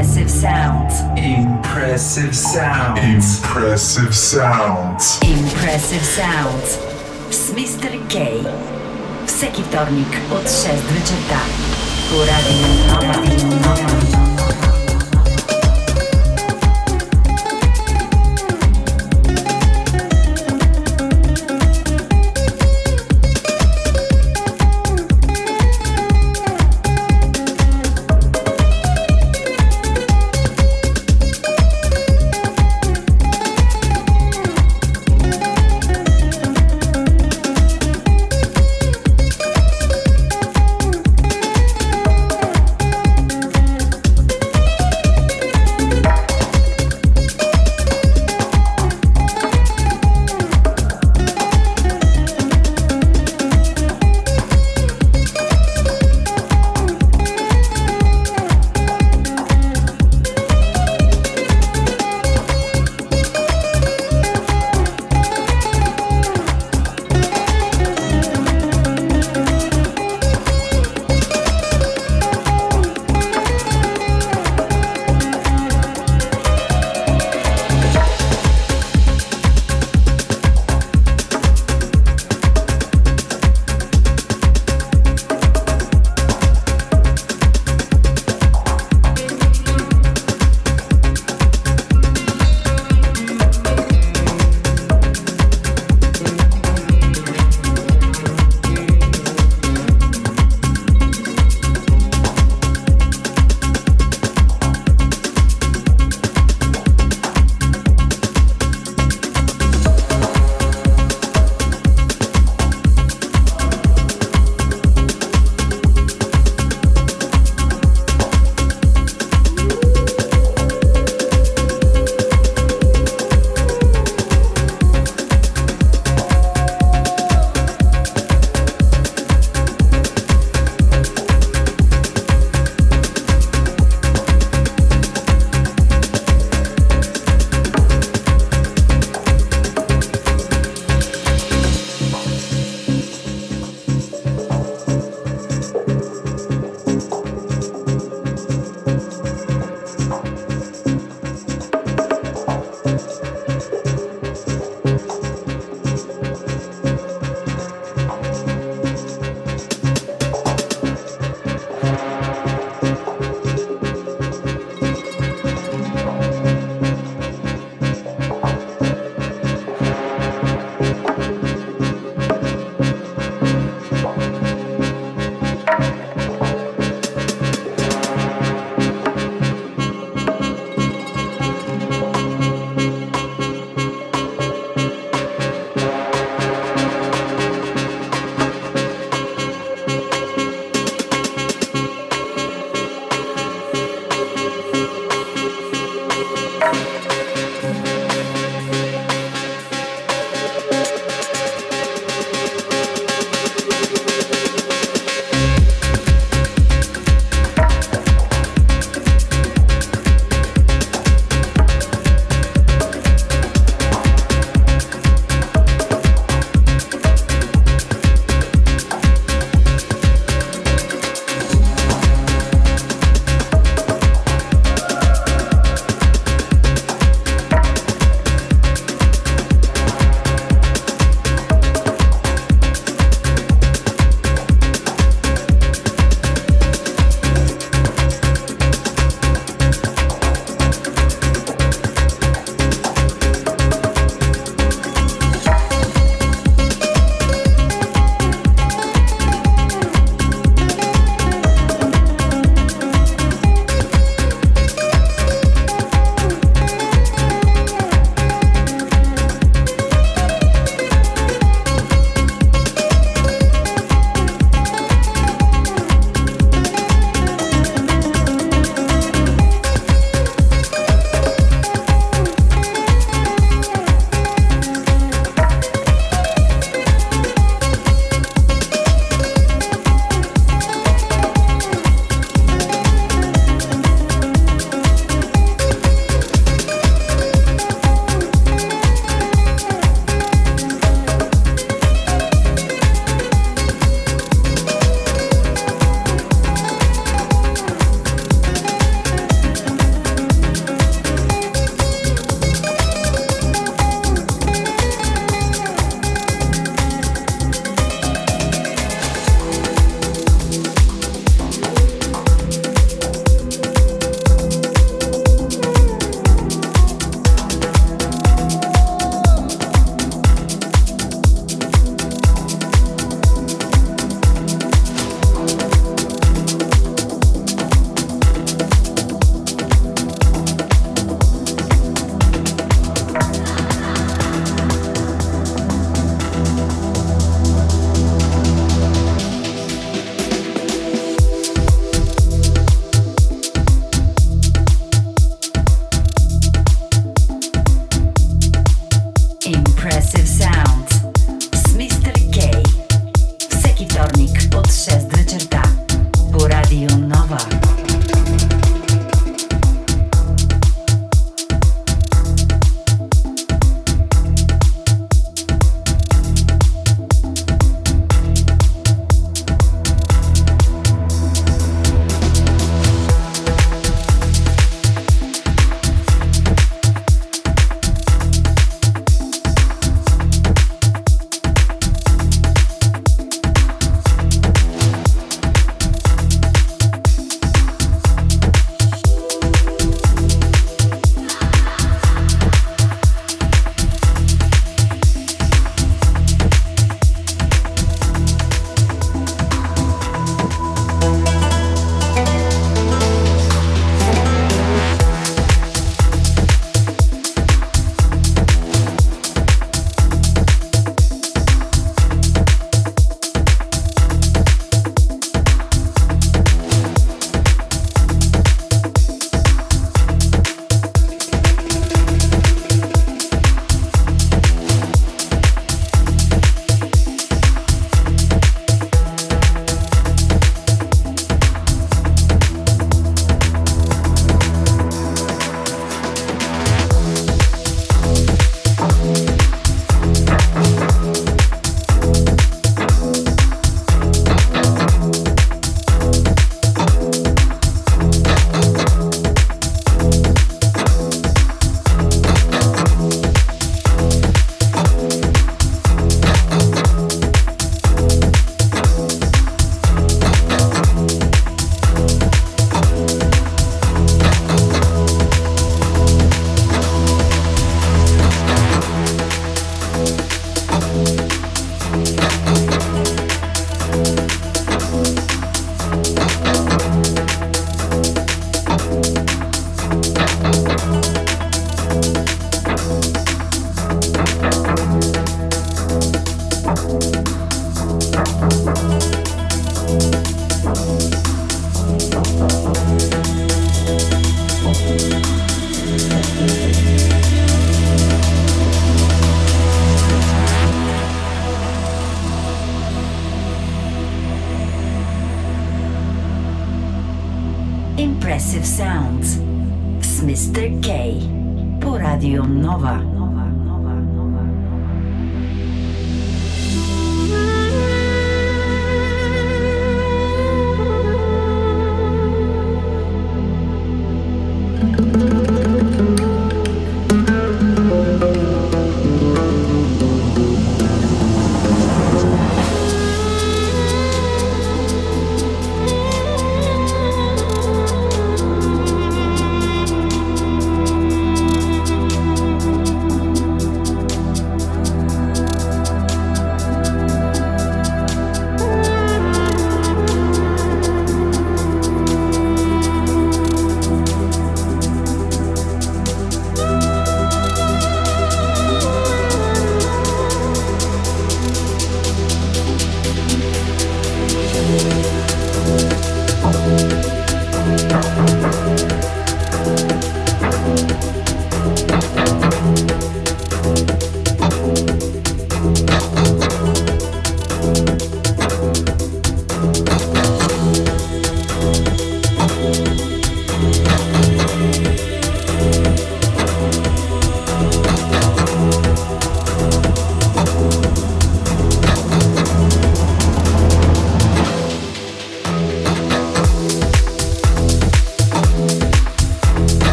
Impressive sounds. Impressive sounds. Impressive sounds. Impressive sounds. Z Mr. K. Всеки вторник от 6 вечерта. По Радио Нова.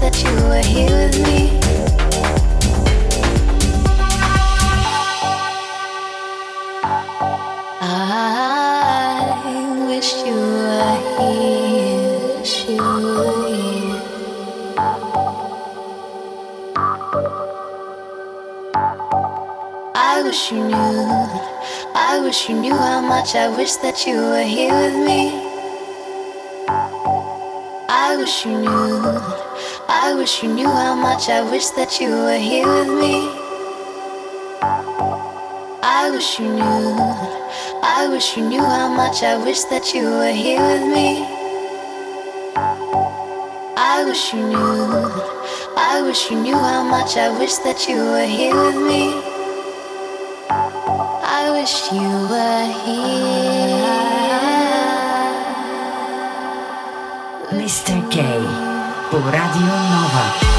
That you were here with me. I wish you knew, I wish you knew how much I wish that you were here with me. I wish you knew, I wish you knew how much I wish that you were here with me. I wish you knew. I wish you knew how much I wish that you were here with me. I wish you knew. I wish you knew how much I wish that you were here with me. I wish you were here. Mr. K. por Radio Nova.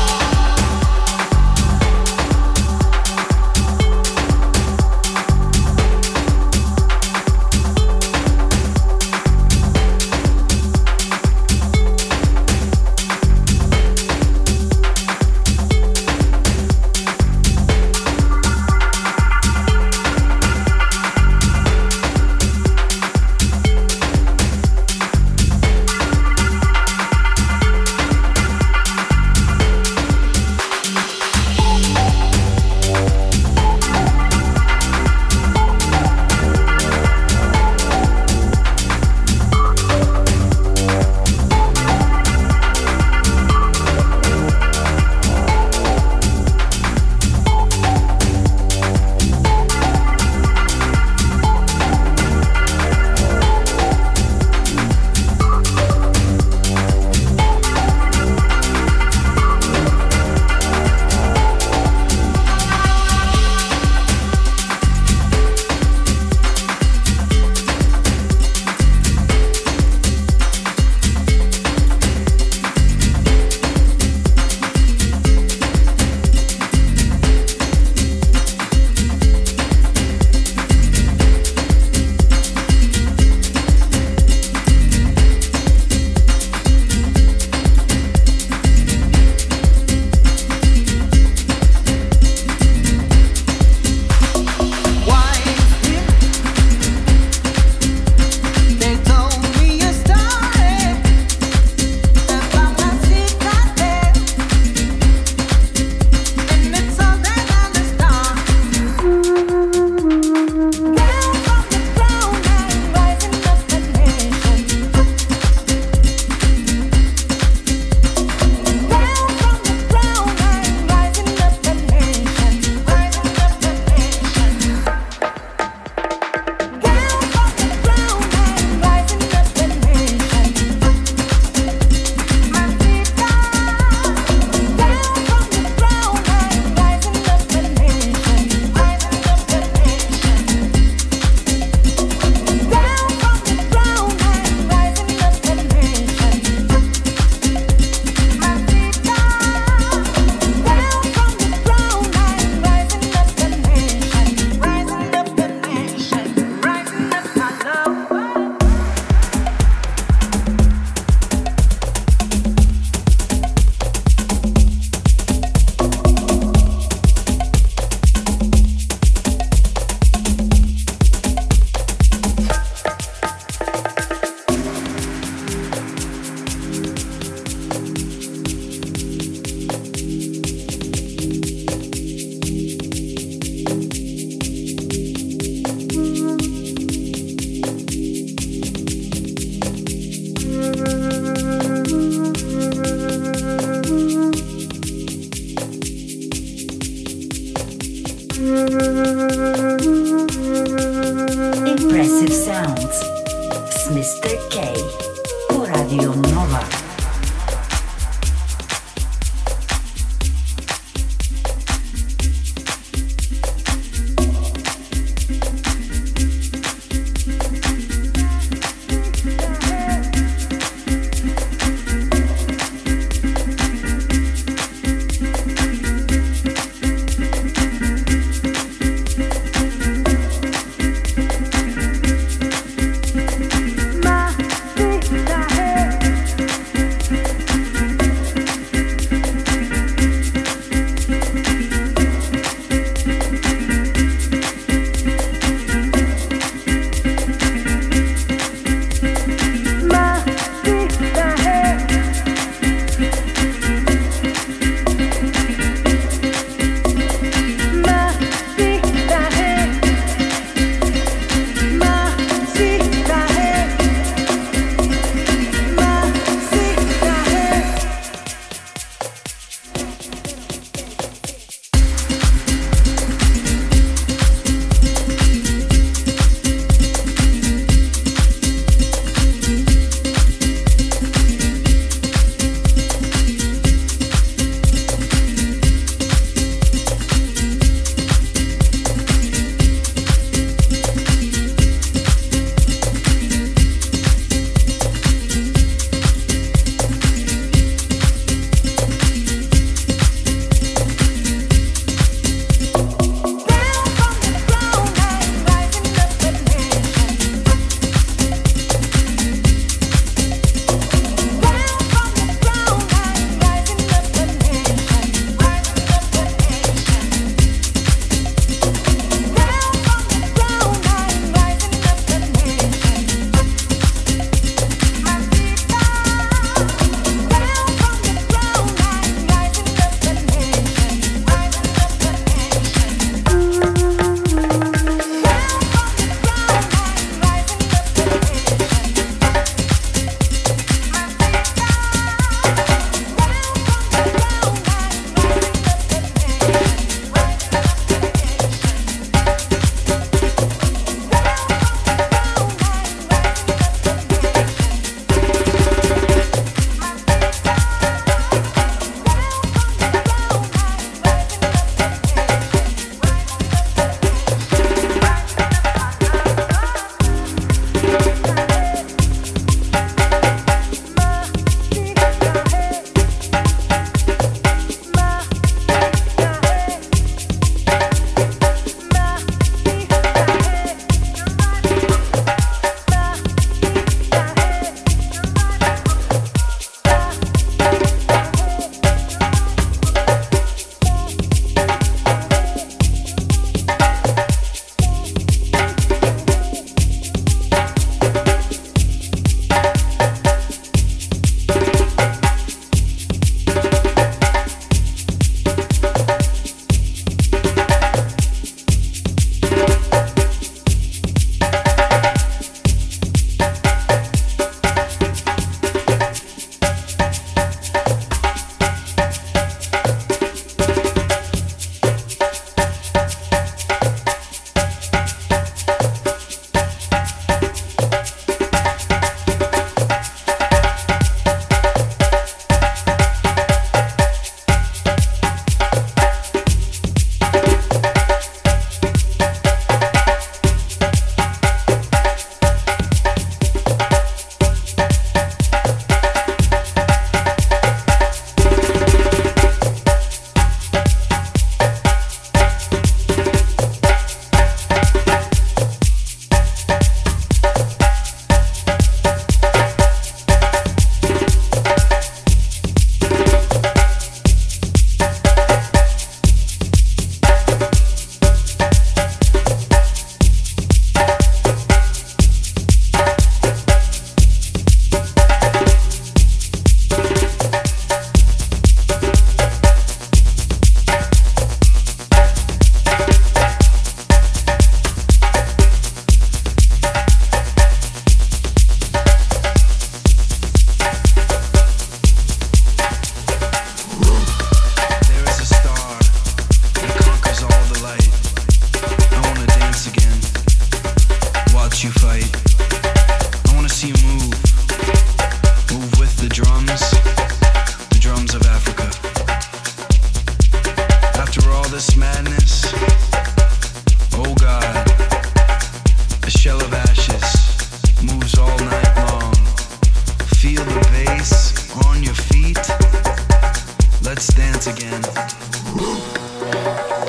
Again.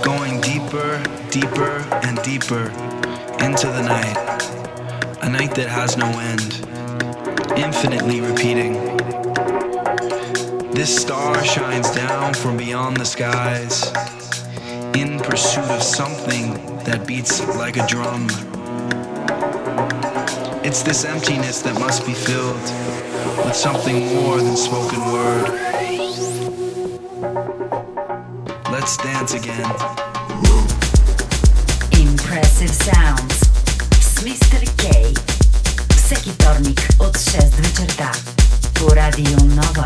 Going deeper, deeper, and deeper into the night. A night that has no end, infinitely repeating. This star shines down from beyond the skies in pursuit of something that beats like a drum. It's this emptiness that must be filled with something more than spoken word. Let's dance again. Impressive Sounds с Мистер Кей. Всеки вторник от 6 вечерта по Радио Нова.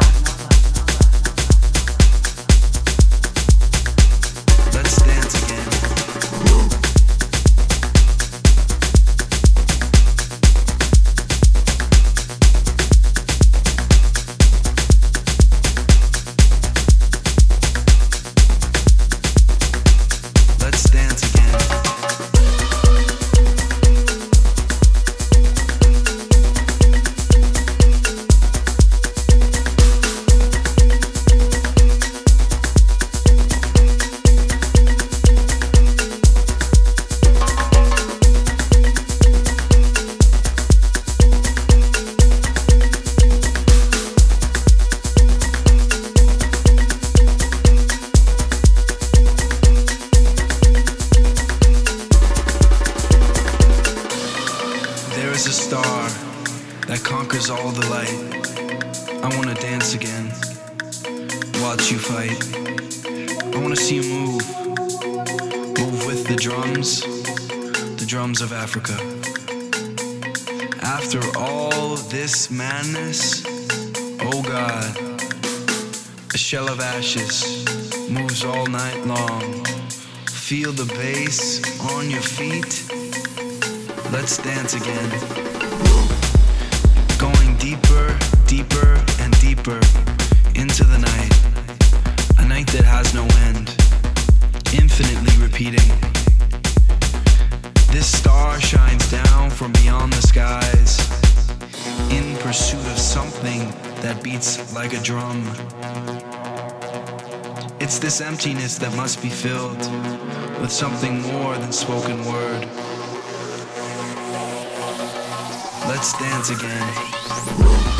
A shell of ashes moves all night long. Feel the bass on your feet. Let's dance again. Going deeper, deeper, and deeper into the night. A night that has no end, infinitely repeating. This star shines down from beyond the skies in pursuit of something that beats like a drum. It's this emptiness that must be filled with something more than spoken word. Let's dance again.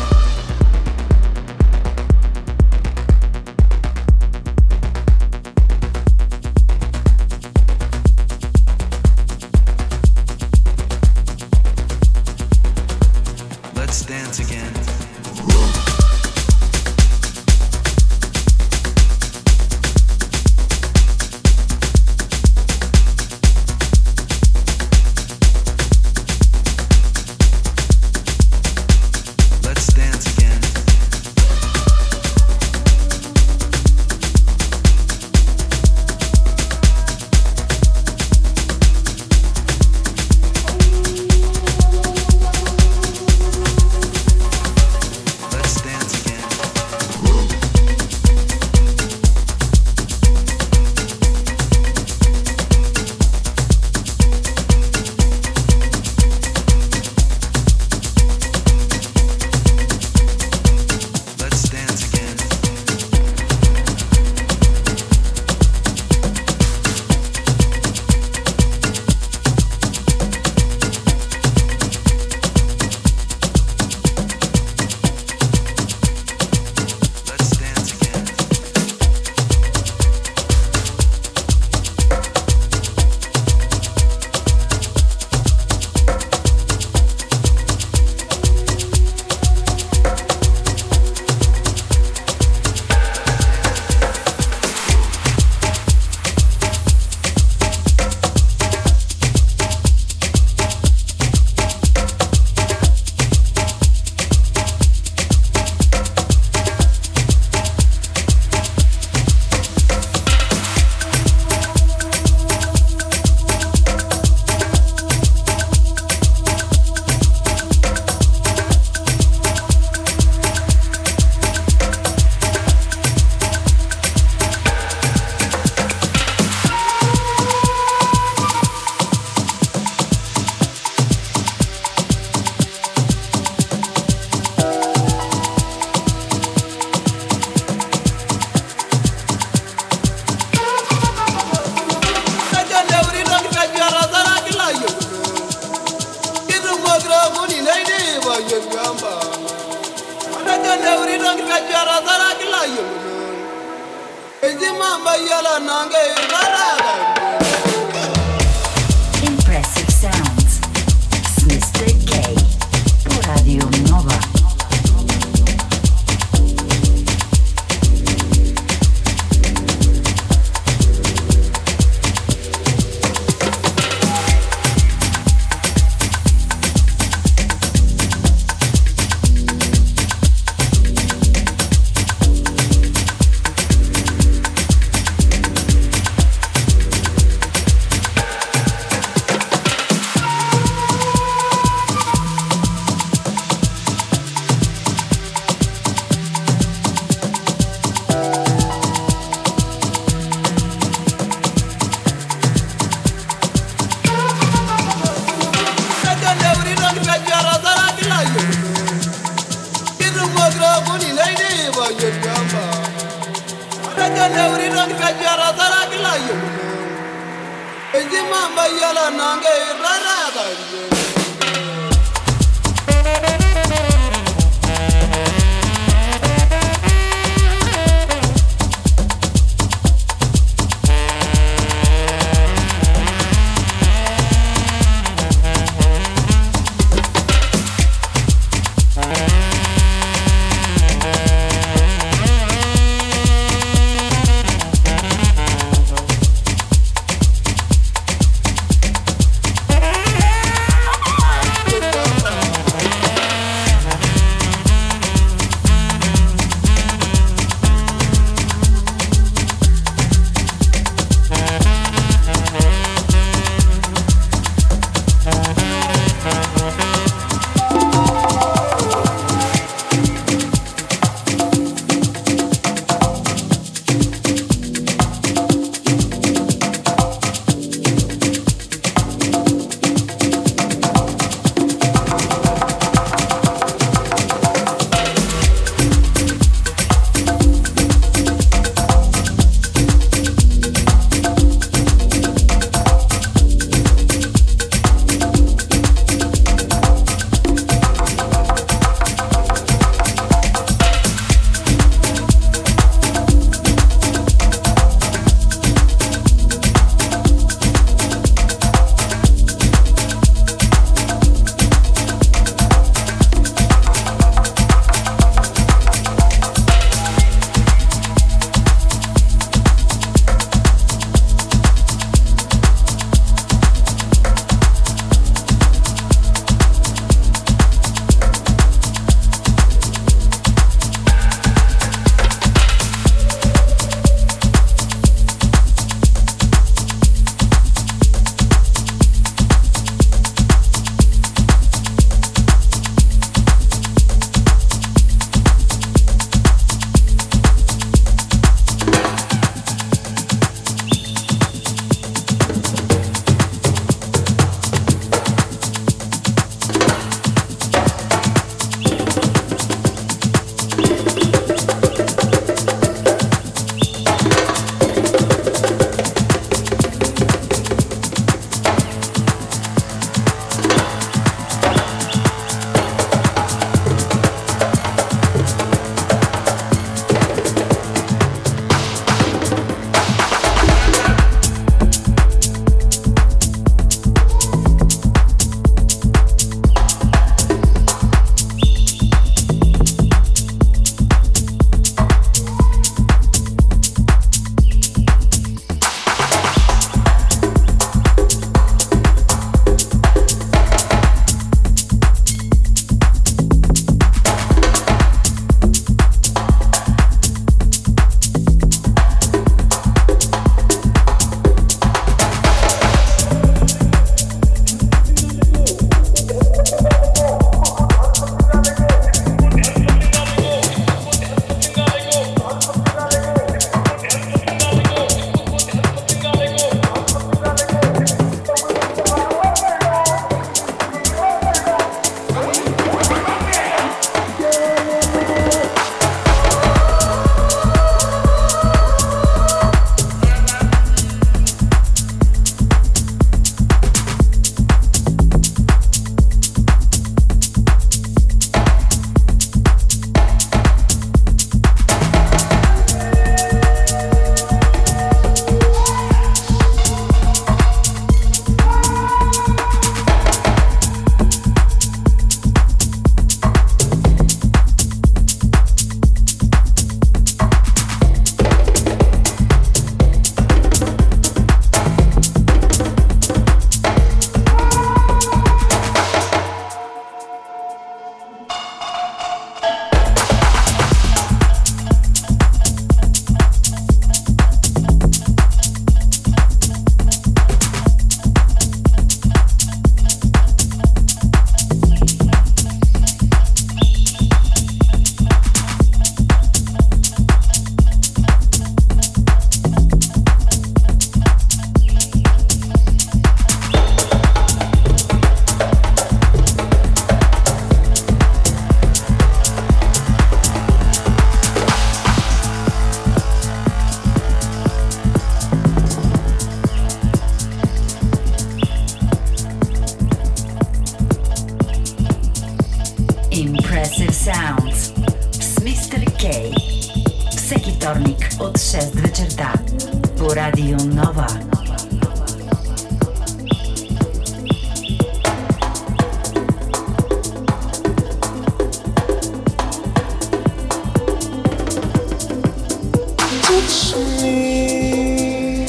touch me.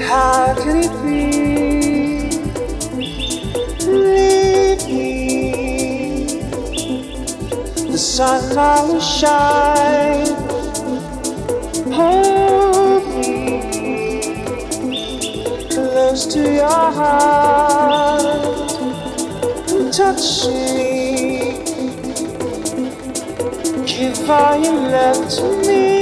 How it? Leave me. The sun will shine. Hold me close to your heart. Touch me. Give all you love to me.